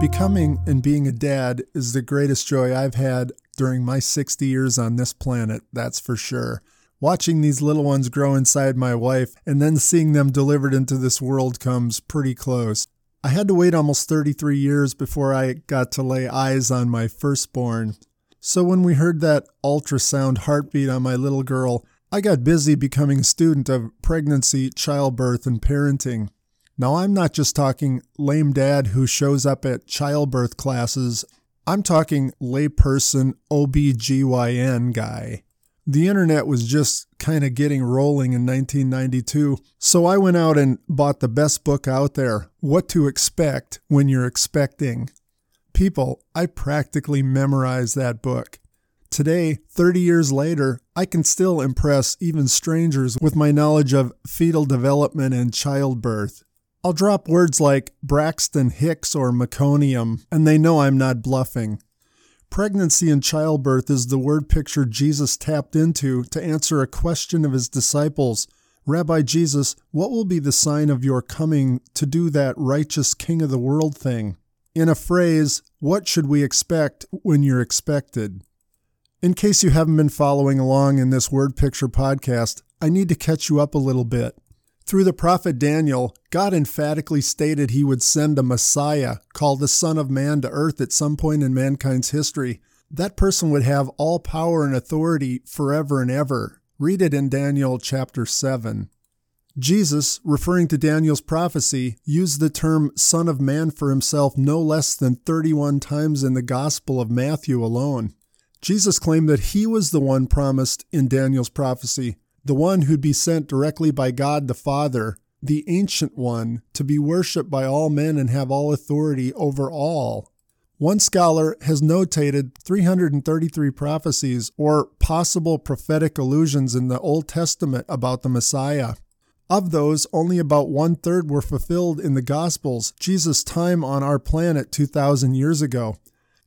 Becoming and being a dad is the greatest joy I've had during my 60 years on this planet, that's for sure. Watching these little ones grow inside my wife and then seeing them delivered into this world comes pretty close. I had to wait almost 33 years before I got to lay eyes on my firstborn. So when we heard that ultrasound heartbeat on my little girl, I got busy becoming a student of pregnancy, childbirth, and parenting. Now, I'm not just talking lame dad who shows up at childbirth classes, I'm talking layperson OBGYN guy. The internet was just kind of getting rolling in 1992, so I went out and bought the best book out there What to Expect When You're Expecting. People, I practically memorized that book. Today, 30 years later, I can still impress even strangers with my knowledge of fetal development and childbirth. I'll drop words like Braxton Hicks or meconium, and they know I'm not bluffing. Pregnancy and childbirth is the word picture Jesus tapped into to answer a question of his disciples Rabbi Jesus, what will be the sign of your coming to do that righteous king of the world thing? In a phrase, what should we expect when you're expected? In case you haven't been following along in this word picture podcast, I need to catch you up a little bit. Through the prophet Daniel, God emphatically stated he would send a Messiah called the Son of Man to earth at some point in mankind's history. That person would have all power and authority forever and ever. Read it in Daniel chapter 7. Jesus, referring to Daniel's prophecy, used the term Son of Man for himself no less than 31 times in the Gospel of Matthew alone. Jesus claimed that he was the one promised in Daniel's prophecy, the one who'd be sent directly by God the Father, the Ancient One, to be worshiped by all men and have all authority over all. One scholar has notated 333 prophecies or possible prophetic allusions in the Old Testament about the Messiah. Of those, only about one third were fulfilled in the Gospels, Jesus' time on our planet 2,000 years ago.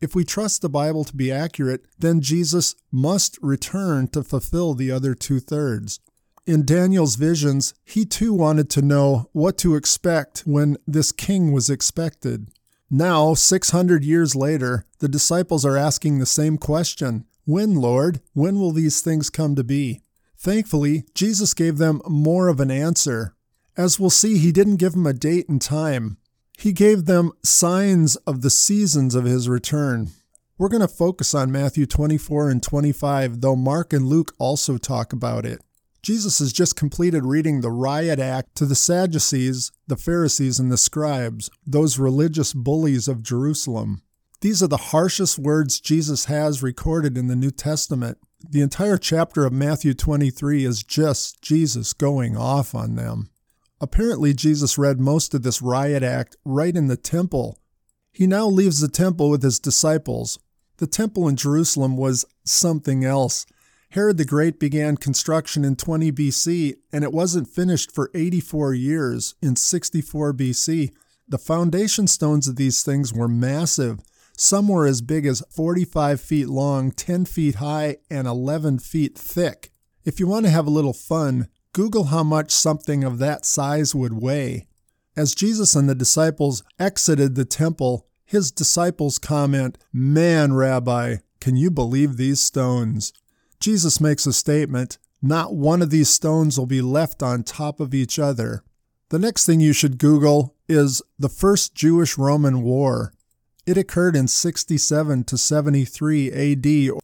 If we trust the Bible to be accurate, then Jesus must return to fulfill the other two thirds. In Daniel's visions, he too wanted to know what to expect when this king was expected. Now, 600 years later, the disciples are asking the same question When, Lord? When will these things come to be? Thankfully, Jesus gave them more of an answer. As we'll see, he didn't give them a date and time. He gave them signs of the seasons of his return. We're going to focus on Matthew 24 and 25, though Mark and Luke also talk about it. Jesus has just completed reading the riot act to the Sadducees, the Pharisees, and the scribes, those religious bullies of Jerusalem. These are the harshest words Jesus has recorded in the New Testament. The entire chapter of Matthew 23 is just Jesus going off on them. Apparently, Jesus read most of this riot act right in the temple. He now leaves the temple with his disciples. The temple in Jerusalem was something else. Herod the Great began construction in 20 BC, and it wasn't finished for 84 years in 64 BC. The foundation stones of these things were massive. Some were as big as 45 feet long, 10 feet high, and 11 feet thick. If you want to have a little fun, Google how much something of that size would weigh. As Jesus and the disciples exited the temple, his disciples comment, Man, Rabbi, can you believe these stones? Jesus makes a statement, Not one of these stones will be left on top of each other. The next thing you should Google is the First Jewish Roman War. It occurred in 67 to 73 AD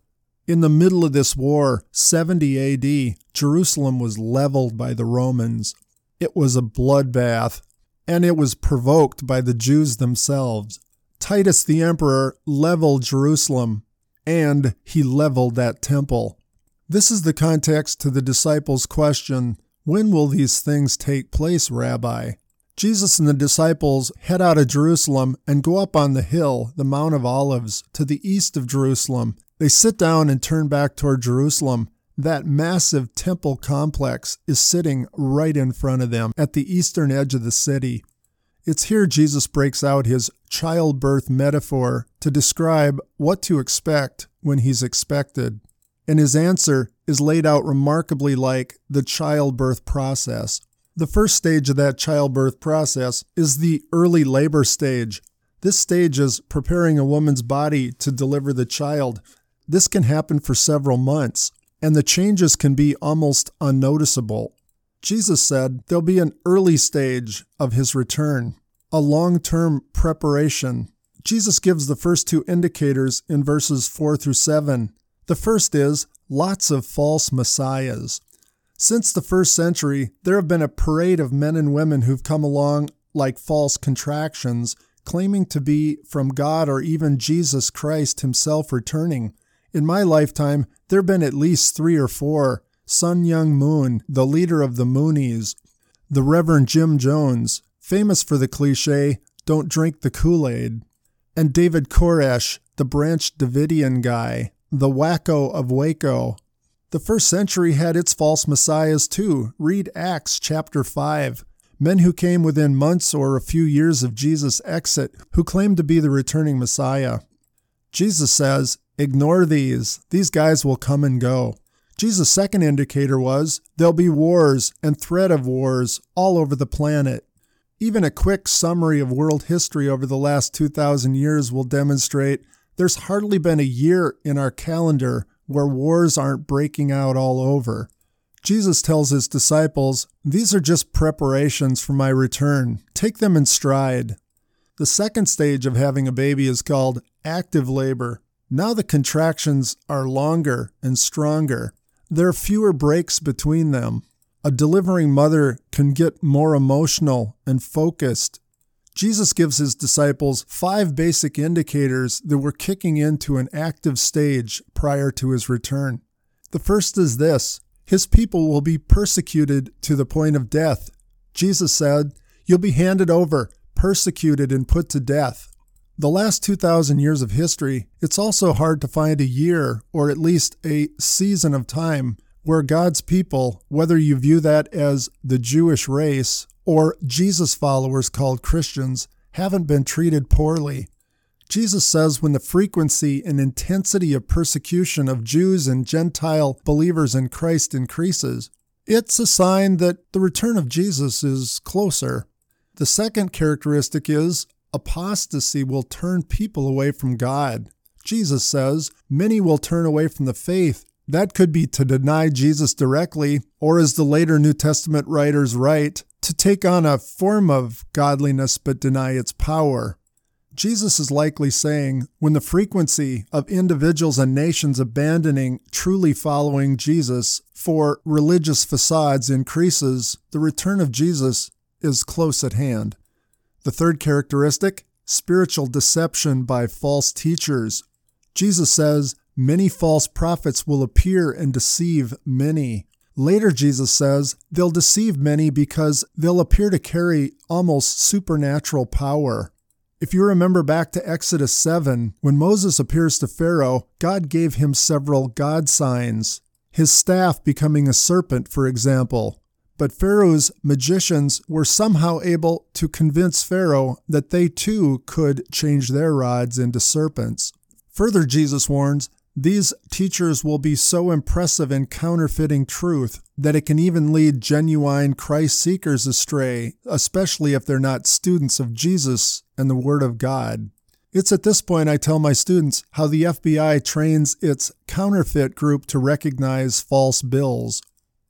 in the middle of this war, 70 AD, Jerusalem was leveled by the Romans. It was a bloodbath, and it was provoked by the Jews themselves. Titus the emperor leveled Jerusalem, and he leveled that temple. This is the context to the disciples' question When will these things take place, Rabbi? Jesus and the disciples head out of Jerusalem and go up on the hill, the Mount of Olives, to the east of Jerusalem, they sit down and turn back toward Jerusalem. That massive temple complex is sitting right in front of them at the eastern edge of the city. It's here Jesus breaks out his childbirth metaphor to describe what to expect when he's expected. And his answer is laid out remarkably like the childbirth process. The first stage of that childbirth process is the early labor stage. This stage is preparing a woman's body to deliver the child. This can happen for several months, and the changes can be almost unnoticeable. Jesus said there'll be an early stage of his return, a long term preparation. Jesus gives the first two indicators in verses 4 through 7. The first is lots of false messiahs. Since the first century, there have been a parade of men and women who've come along like false contractions, claiming to be from God or even Jesus Christ himself returning. In my lifetime, there have been at least three or four. Sun Myung Moon, the leader of the Moonies, the Reverend Jim Jones, famous for the cliche, don't drink the Kool Aid, and David Koresh, the Branch Davidian guy, the wacko of Waco. The first century had its false messiahs too. Read Acts chapter 5. Men who came within months or a few years of Jesus' exit who claimed to be the returning Messiah. Jesus says, Ignore these. These guys will come and go. Jesus' second indicator was there'll be wars and threat of wars all over the planet. Even a quick summary of world history over the last 2,000 years will demonstrate there's hardly been a year in our calendar where wars aren't breaking out all over. Jesus tells his disciples, These are just preparations for my return. Take them in stride. The second stage of having a baby is called active labor. Now the contractions are longer and stronger. There are fewer breaks between them. A delivering mother can get more emotional and focused. Jesus gives his disciples five basic indicators that we're kicking into an active stage prior to his return. The first is this His people will be persecuted to the point of death. Jesus said, You'll be handed over, persecuted, and put to death. The last 2,000 years of history, it's also hard to find a year, or at least a season of time, where God's people, whether you view that as the Jewish race or Jesus followers called Christians, haven't been treated poorly. Jesus says when the frequency and intensity of persecution of Jews and Gentile believers in Christ increases, it's a sign that the return of Jesus is closer. The second characteristic is apostasy will turn people away from God. Jesus says many will turn away from the faith. That could be to deny Jesus directly, or as the later New Testament writers write, to take on a form of godliness but deny its power. Jesus is likely saying when the frequency of individuals and nations abandoning truly following Jesus for religious facades increases, the return of Jesus is close at hand. The third characteristic spiritual deception by false teachers. Jesus says, Many false prophets will appear and deceive many. Later, Jesus says, they'll deceive many because they'll appear to carry almost supernatural power. If you remember back to Exodus 7, when Moses appears to Pharaoh, God gave him several God signs. His staff becoming a serpent, for example, but Pharaoh's magicians were somehow able to convince Pharaoh that they too could change their rods into serpents. Further, Jesus warns, these teachers will be so impressive in counterfeiting truth that it can even lead genuine Christ seekers astray, especially if they're not students of Jesus and the Word of God. It's at this point I tell my students how the FBI trains its counterfeit group to recognize false bills.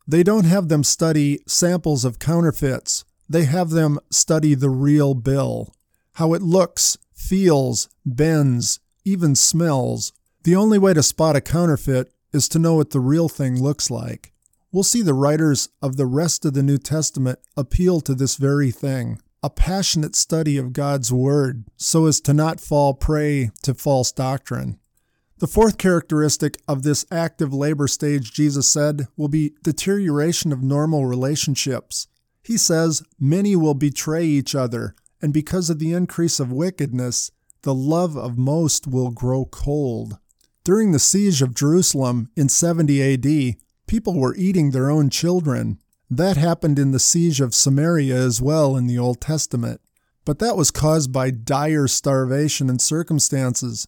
They don't have them study samples of counterfeits. They have them study the real bill. How it looks, feels, bends, even smells. The only way to spot a counterfeit is to know what the real thing looks like. We'll see the writers of the rest of the New Testament appeal to this very thing a passionate study of God's Word so as to not fall prey to false doctrine. The fourth characteristic of this active labor stage, Jesus said, will be deterioration of normal relationships. He says, Many will betray each other, and because of the increase of wickedness, the love of most will grow cold. During the siege of Jerusalem in 70 AD, people were eating their own children. That happened in the siege of Samaria as well in the Old Testament. But that was caused by dire starvation and circumstances.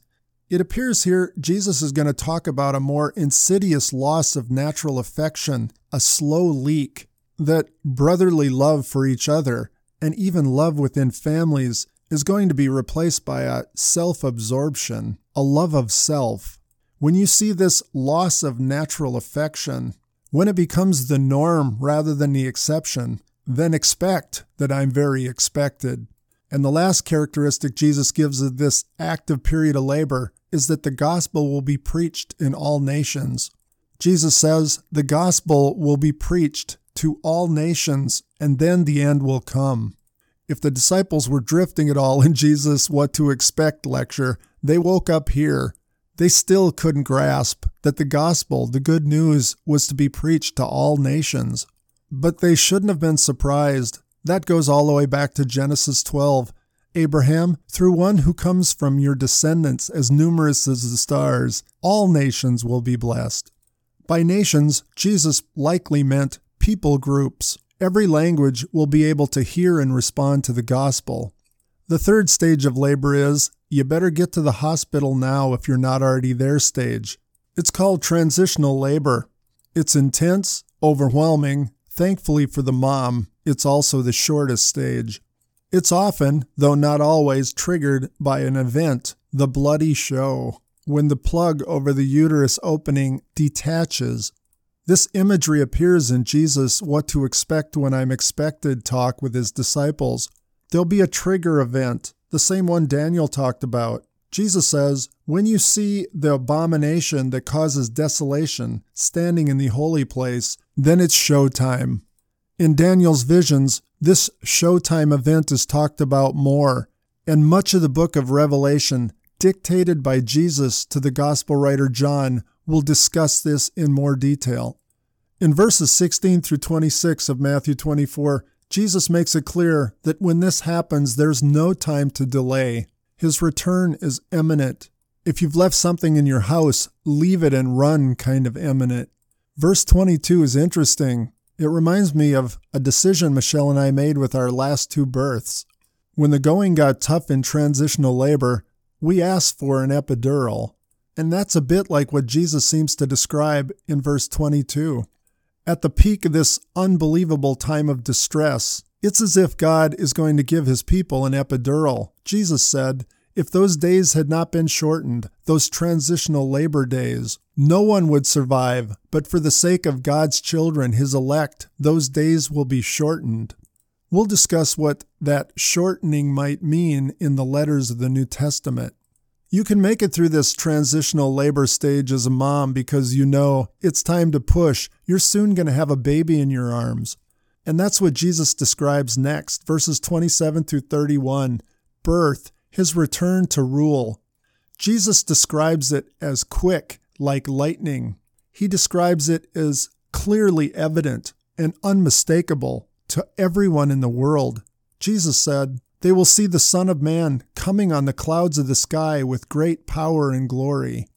It appears here Jesus is going to talk about a more insidious loss of natural affection, a slow leak, that brotherly love for each other, and even love within families is going to be replaced by a self absorption, a love of self. When you see this loss of natural affection, when it becomes the norm rather than the exception, then expect that I'm very expected. And the last characteristic Jesus gives of this active period of labor is that the gospel will be preached in all nations. Jesus says the gospel will be preached to all nations, and then the end will come. If the disciples were drifting at all in Jesus' What to Expect lecture, they woke up here. They still couldn't grasp that the gospel, the good news, was to be preached to all nations. But they shouldn't have been surprised. That goes all the way back to Genesis 12. Abraham, through one who comes from your descendants as numerous as the stars, all nations will be blessed. By nations, Jesus likely meant people groups. Every language will be able to hear and respond to the gospel. The third stage of labor is you better get to the hospital now if you're not already there stage. It's called transitional labor. It's intense, overwhelming. Thankfully for the mom, it's also the shortest stage. It's often, though not always, triggered by an event, the bloody show when the plug over the uterus opening detaches. This imagery appears in Jesus' What to Expect When I'm Expected talk with his disciples. There'll be a trigger event, the same one Daniel talked about. Jesus says, When you see the abomination that causes desolation standing in the holy place, then it's showtime. In Daniel's visions, this showtime event is talked about more, and much of the book of Revelation dictated by Jesus to the gospel writer John, will discuss this in more detail. In verses 16 through 26 of Matthew 24, Jesus makes it clear that when this happens, there's no time to delay. His return is imminent. If you've left something in your house, leave it and run kind of imminent. Verse 22 is interesting. It reminds me of a decision Michelle and I made with our last two births. When the going got tough in transitional labor, we asked for an epidural. And that's a bit like what Jesus seems to describe in verse 22. At the peak of this unbelievable time of distress, it's as if God is going to give his people an epidural. Jesus said, if those days had not been shortened, those transitional labor days, no one would survive, but for the sake of God's children, his elect, those days will be shortened. We'll discuss what that shortening might mean in the letters of the New Testament. You can make it through this transitional labor stage as a mom because you know it's time to push. You're soon going to have a baby in your arms. And that's what Jesus describes next, verses 27 through 31 birth, his return to rule. Jesus describes it as quick, like lightning. He describes it as clearly evident and unmistakable to everyone in the world. Jesus said, They will see the Son of Man coming on the clouds of the sky with great power and glory.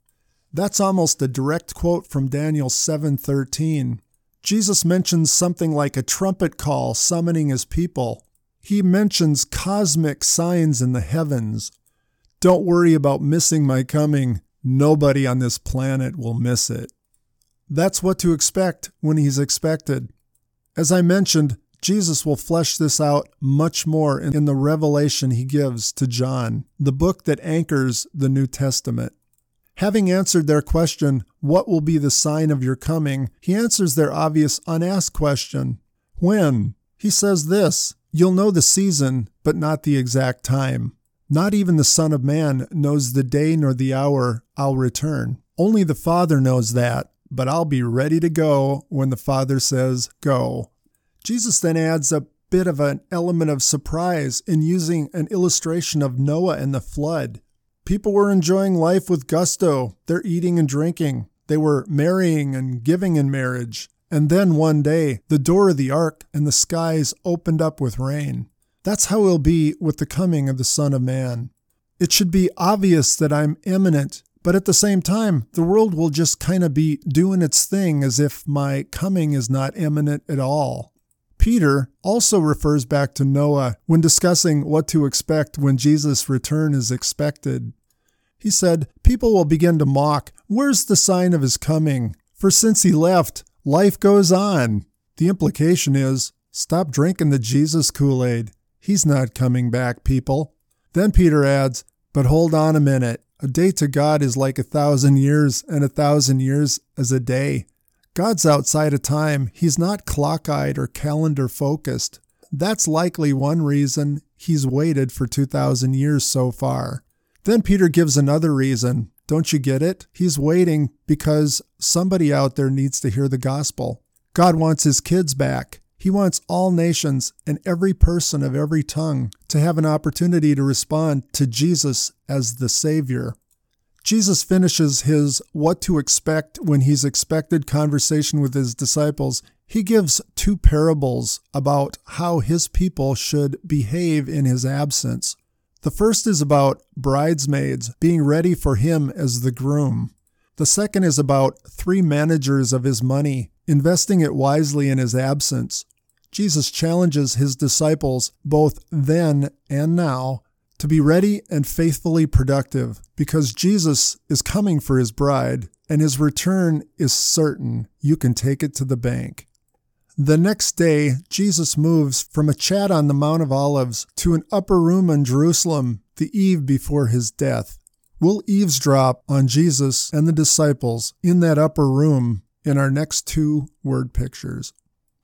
That's almost a direct quote from Daniel 7:13. Jesus mentions something like a trumpet call summoning his people. He mentions cosmic signs in the heavens. Don't worry about missing my coming. Nobody on this planet will miss it. That's what to expect when he's expected. As I mentioned, Jesus will flesh this out much more in the revelation he gives to John, the book that anchors the New Testament. Having answered their question, What will be the sign of your coming? he answers their obvious unasked question, When? He says this You'll know the season, but not the exact time. Not even the Son of Man knows the day nor the hour I'll return. Only the Father knows that, but I'll be ready to go when the Father says, Go. Jesus then adds a bit of an element of surprise in using an illustration of Noah and the flood. People were enjoying life with gusto. They're eating and drinking. They were marrying and giving in marriage. And then one day, the door of the ark and the skies opened up with rain. That's how it'll be with the coming of the Son of Man. It should be obvious that I'm imminent, but at the same time, the world will just kind of be doing its thing as if my coming is not imminent at all. Peter also refers back to Noah when discussing what to expect when Jesus' return is expected. He said, People will begin to mock, Where's the sign of his coming? For since he left, life goes on. The implication is, Stop drinking the Jesus Kool Aid. He's not coming back, people. Then Peter adds, But hold on a minute. A day to God is like a thousand years, and a thousand years as a day. God's outside of time. He's not clock eyed or calendar focused. That's likely one reason he's waited for 2,000 years so far. Then Peter gives another reason. Don't you get it? He's waiting because somebody out there needs to hear the gospel. God wants his kids back. He wants all nations and every person of every tongue to have an opportunity to respond to Jesus as the Savior. Jesus finishes his what to expect when he's expected conversation with his disciples. He gives two parables about how his people should behave in his absence. The first is about bridesmaids being ready for him as the groom. The second is about three managers of his money investing it wisely in his absence. Jesus challenges his disciples both then and now to be ready and faithfully productive because Jesus is coming for his bride and his return is certain. You can take it to the bank. The next day, Jesus moves from a chat on the Mount of Olives to an upper room in Jerusalem the eve before his death. We'll eavesdrop on Jesus and the disciples in that upper room in our next two word pictures.